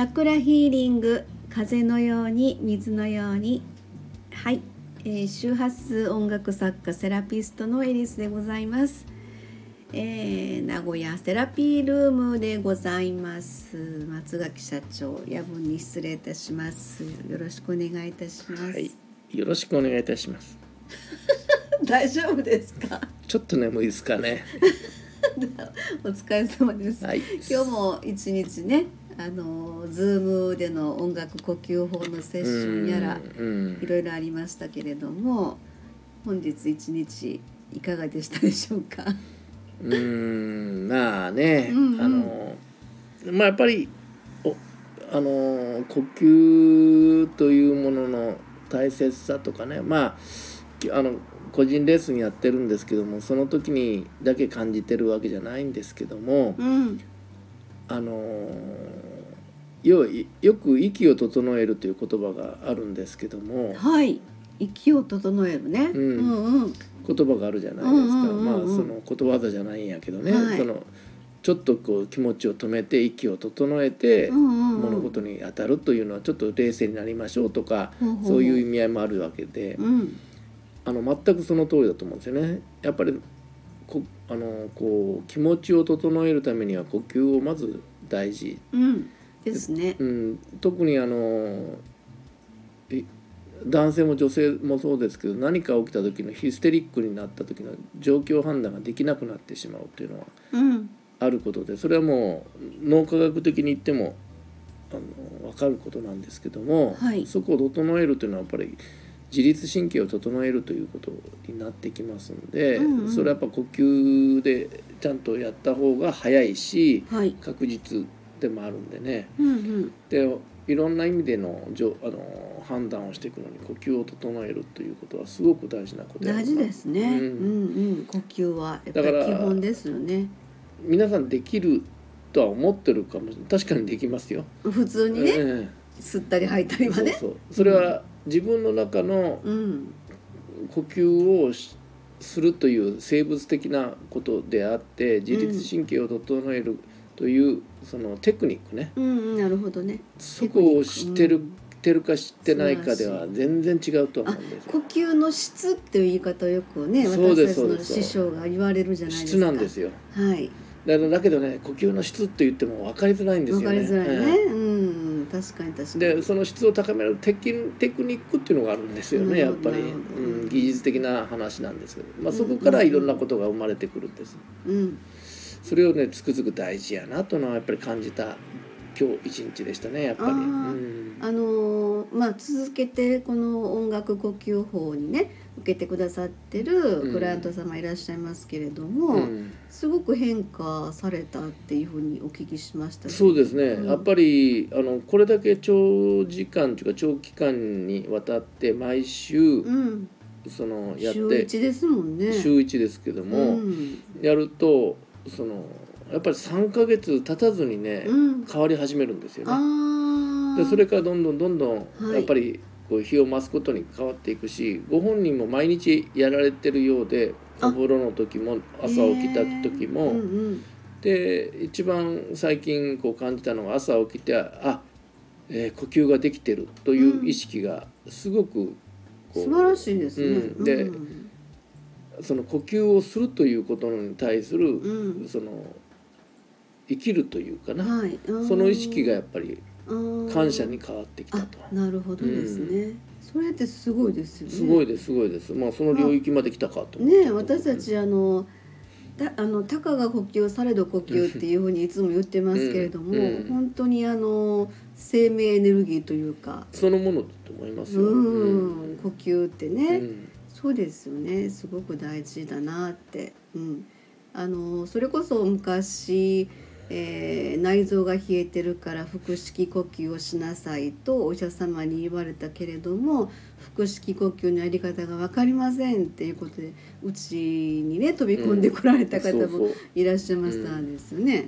チャクラヒーリング風のように水のように。はい、えー、周波数音楽作家セラピストのエリスでございます、えー、名古屋セラピールームでございます。松垣社長夜分に失礼いたします。よろしくお願いいたします、はい、よろしくお願いいたします。大丈夫ですか？ちょっと眠いですかね。お疲れ様です、はい。今日も一日ねあのズームでの音楽呼吸法のセッションやらうんいろいろありましたけれども本日一日いかがでしたでしょうか？うん、うんまあね、うんうん。あのまあやっぱりおあの呼吸というものの大切さとかね、まあきあの個人レッスンやってるんですけどもその時にだけ感じてるわけじゃないんですけども、うんあの要はいよく息を整えるという言葉があるんですけども。はい。息を整えるね、ん。うんうん。言葉があるじゃないですか、まあそのことわざじゃないんやけどね、はい。そのちょっとこう気持ちを止めて息を整えて物事に当たるというのはちょっと冷静になりましょうとかそういう意味合いもあるわけで。うん。あの全くその通りだと思うんですよね。やっぱりこあのこう気持ちを整えるためには呼吸をまず大事。うん。ですね。うん、特にあのい男性も女性もそうですけど何か起きた時のヒステリックになった時の状況判断ができなくなってしまうというのはうん。あることでそれはもう脳科学的に言ってもあの分かることなんですけども、はい。そこを整えるというのはやっぱり自律神経を整えるということになってきますので、うんうん。それはやっぱ呼吸でちゃんとやった方が早いしはい。確実でもあるんでね。うんうん。でいろんな意味でのじょあの判断をしていくのに呼吸を整えるということはすごく大事なこと大事ですね、うん。うんうん。呼吸はやっぱり基本ですよね。皆さんできるとは思ってるかもしれない。確かにできますよ。普通にね、え吸ったり吐いたえりはね。そうそう。それは自分の中のうん。呼吸をしするという生物的なことであって自律神経を整えるというそのテクニックね。うんうんなるほどね。そこを知ってる、うん。てるか知ってないかでは全然違うと思あうんですよ。呼。吸の質っていう言い方をよくね私たちの師匠が言われるじゃないですか。質なんですよ。はい。だだけどね呼吸の質って言っても分かりづらいんですよね。りづらいね、え。うん確かに確かえに。でその質を高めるテキテクニックっていうのがあるんですよねやっぱり、うん、技術的な話なんですけど、まあ、そこからいろんなことが生まれてくるんです。うん。それをねつくづく大事やなというのはやっぱり感じた今日一日でしたねやっぱり。あー。うん。あのーまあ続けてこの音楽呼吸法にね受けてくださってるクライアント様いらっしゃいますけれども、うん。すごく変化されたっていうふうにお聞きしましたけどそうですね、うん。やっぱりあのこれだけ長時間というか長期間にわたって毎週、うん。そのやっ週て一ですもんね。週1ですけども、うん。やるとそのやっぱり3ヶ月経たずにね、うん。変わり始めるんですよね。でそれからどんどんどんどんはい。やっぱりこう日を増すことに変わっていくしご本人も毎日やられてるようであ。お風呂の時も朝起きた時も、うんうんで一番最近こう感じたのが朝起きてあ、えー呼吸ができてるという意識がすごくこう素晴らしいですね、うん。でうんその呼吸をするということに対する、うん。その生きるというかな、はい、その意識がやっぱり感謝に変わってきたと。あなるほどですね、それってすごいですよね。すごいですすごいです。まあその領域まで来たかと。ねえ私たちあのたあのたかが呼吸されど呼吸っていうふうにいつも言ってますけれども、うんうん。本当にあの生命エネルギーというか、そのものだと思いますよ。うん。呼吸ってね、うん。そうですよね。すごく大事だなって、うん、あのそれこそ昔、えー内臓が冷えてるから腹式呼吸をしなさいとお医者様に言われたけれども腹式呼吸のやり方が分かりませんっていうことでうちにね飛び込んでこられた方もいらっしゃいましたんですよね。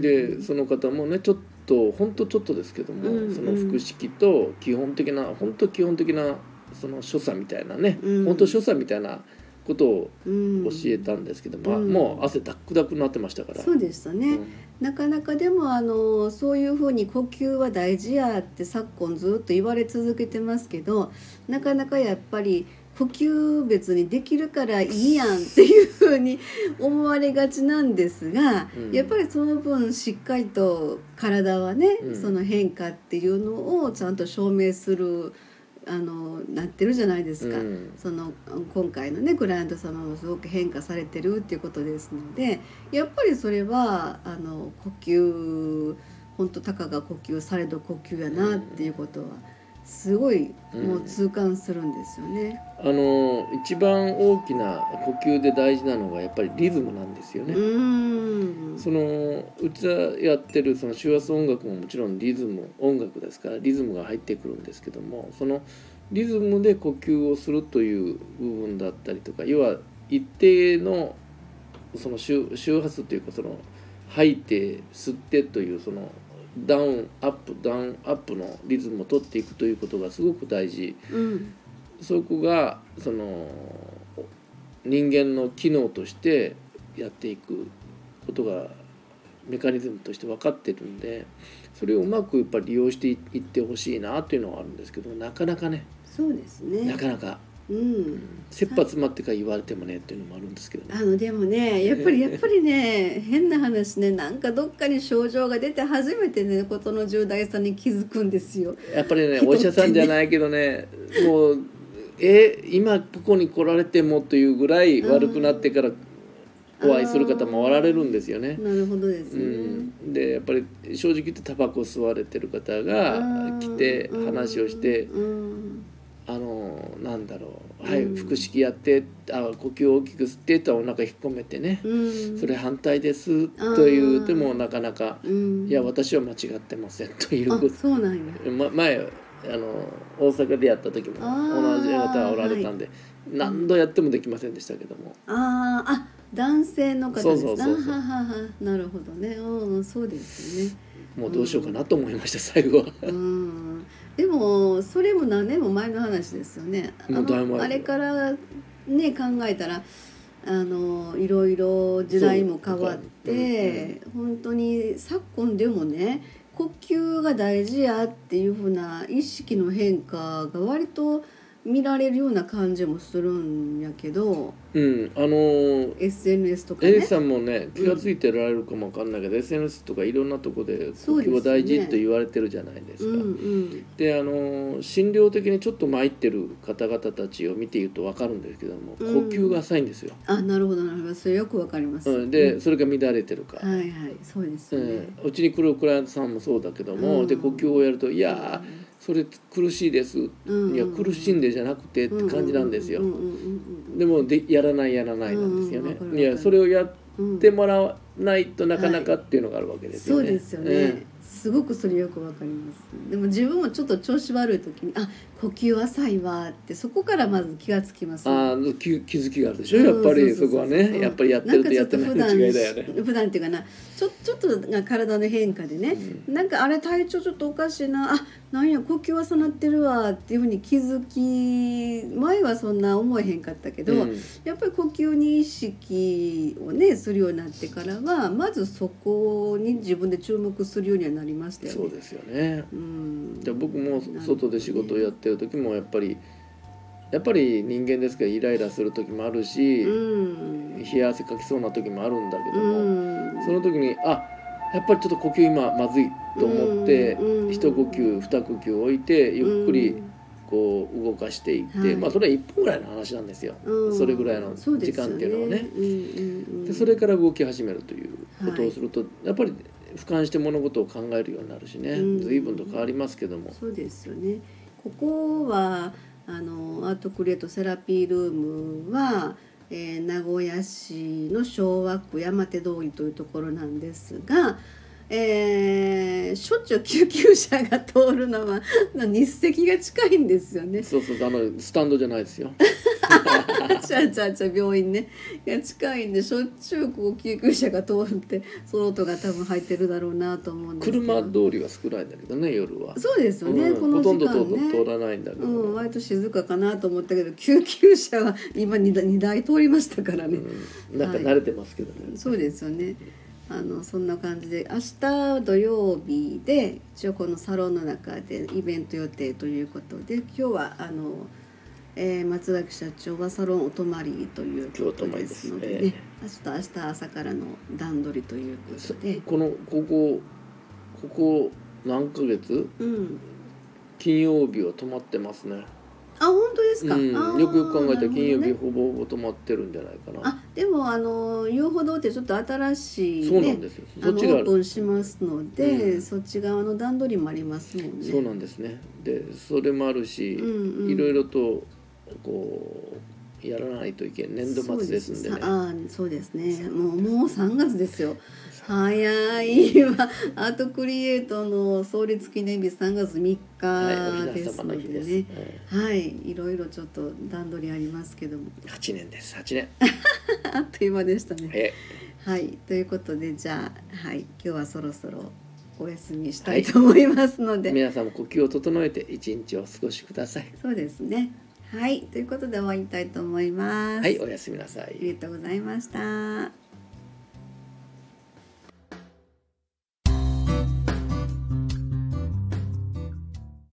でその方もねちょっと本当ちょっとですけども、うんうん。その腹式と基本的な本当基本的なその所作みたいなね、うん。本当所作みたいなことをうん。教えたんですけど、まあ、うんもう汗ダックダクになってましたから。そうでしたね、うん。なかなかでもあのそういうふうに呼吸は大事やって昨今ずっと言われ続けてますけどなかなかやっぱり呼吸別にできるからいいやんっていうふうに思われがちなんですが、うん。やっぱりその分しっかりと体はね、うん。その変化っていうのをちゃんと証明するあのなってるじゃないですか。うんその今回のねクライアント様もすごく変化されてるっていうことですのでやっぱりそれはあの呼吸本当たかが呼吸されど呼吸やなっていうことはすごいもう痛感するんですよね。あの一番大きな呼吸で大事なのがやっぱりリズムなんですよね。そのうちがやってるその周波数音楽ももちろんリズム音楽ですからリズムが入ってくるんですけどもそのリズムで呼吸をするという部分だったりとか要は一定のその周周波数というかその吐いて吸ってというそのダウンアップダウンアップのリズムを取っていくということがすごく大事。うん。そこがその人間の機能としてやっていくことがメカニズムとして分かってるんでそれをうまくやっぱり利用していってほしいなっていうのはあるんですけどなかなかね。そうですね。なかなかうん。切羽詰まってから言われてもねっていうのもあるんですけどね。あのでもねやっぱりやっぱりね変な話ねなんかどっかに症状が出て初めてねことの重大さに気づくんですよ。やっぱりねね。お医者さんじゃないけどねもうえ今ここに来られてもというぐらい悪くなってからお会いする方もおられるんですよね。なるほどですうね。ん、でやっぱり正直言ってタバコ吸われてる方が来てうん。話をしてうんあのなんだろう「はいうん。腹式やってあ呼吸を大きく吸って」とお腹引っ込めてね。うん「それ反対です」と言うてもなかなかうん「いや私は間違ってません」という。あこそうなんや。とま前あの大阪でやった時も同じ方がおられたんで何度やってもできませんでしたけども。あーあ男性の方です。なるほどね。うんそうですよね。もうどうしようかなと思いました最後は。うんでもそれも何年も前の話ですよね。あのあれからね考えたらあのいろいろ時代も変わって、本当に昨今でもね呼吸が大事やっていうふうな意識の変化が割と見られるような感じもするんやけどうん、あのー SNS とかね。A さんもね気が付いてられるかもわかんないけど、SNS とかいろんなとこで呼吸は大事と言われてるじゃないですか。うんうん。であの診療的にちょっと参ってる方々たちを見ていると分かるんですけども、うん。呼吸が浅いんですよ。あなるほどなるほど。それよくわかります、うん、で、それが乱れてるか、はいはい。そうですよね、うん、うちに来るクライアントさんもそうだけども、うん。で呼吸をやると「いやーそれ苦しいです」うん。いや苦しんでじゃなくて」って感じなんですよ。でもでやらないやらないなんですよね。いやそれをやってもらわないとなかなかっていうのがあるわけですよね。そうですよね、すごくそれよくわかります。でも自分もちょっと調子悪い時にあ呼吸浅いわってそこからまず気がつきます。うん、ああ気気づきがあるでしょ？やっぱりうんそこはうううねやっぱりやってるとやってないの違いだよね。普段普段っていうかなちょちょっとが体の変化でね、なん。かあれ体調ちょっとおかしいなあなんや呼吸浅なってるわっていうふうに気づき前はそんな思えへんかったけど、うん。やっぱり呼吸に意識をねするようになってからはまずそこに自分で注目するようにはなりましたよね。そうですよね。うん。じゃあ僕も外で仕事をやってる時もやっぱりやっぱり人間ですからイライラする時もあるし、うん。冷や汗かきそうな時もあるんだけどうも、ん。その時にあやっぱりちょっと呼吸今まずいと思って、うん。一呼吸二呼吸置いてゆっくりこう動かしていって、はい。まあそれは1分ぐらいの話なんですよ、うん。それぐらいの時間っていうのはね。うんうんうん。でそれから動き始めるということをすると、やっぱり俯瞰して物事を考えるようになるしね、うん随分と変わりますけども。そうですよね。ここはあのアートクリエイトセラピールームは、えー名古屋市の昭和区山手通りというところなんですが、えーしょっちゅう救急車が通るのは日赤が近いんですよね。そうそうあのスタンドじゃないですよ。ちゃちゃちゃ病院ね。いや近いんでしょっちゅうこう救急車が通ってその音が多分入ってるだろうなと思うんですけど。車通りは少ないんだけどね夜は。そうですよね、うんこの時ほとんど間ね。通通らないんだけど、うん、割と静かかなと思ったけど救急車は今 2, 台2台通りましたからね、うん。なんか慣れてますけどね。そうですよね。あのそんな感じで明日土曜日で一応このサロンの中でイベント予定ということで今日はあの、えー松崎社長はサロンお泊まりということですのでね今日明日明日朝からの段取りということで、このここここ何ヶ月？うん、金曜日は泊まってますね。あ本当ですか、うん、よくよく考えたら金曜日ほぼほぼ泊まってるんじゃないかな。あでもあの遊歩道ってちょっと新しいそうなねんですよ。そっちがある。ープンしますので、うんそっち側の段取りもありますもんね。そうなんですね。でそれもあるし、うんうんいろいろとこうやらないといけない年度末ですんでね。あーそうですね。もうもう3月ですよ。早いわ。アートクリエイトの創立記念日3月3はい、お日です。の日でね。はいいろいろちょっと段取りありますけども。八年です。八年。あっという間でしたね。え、はいということでじゃあはい今日はそろそろお休みしたいと思いますので、皆さんも呼吸を整えて一日をお過ごしください。そうですねはいということで終わりたいと思います、はい、おやすみなさい。ありがとうございました。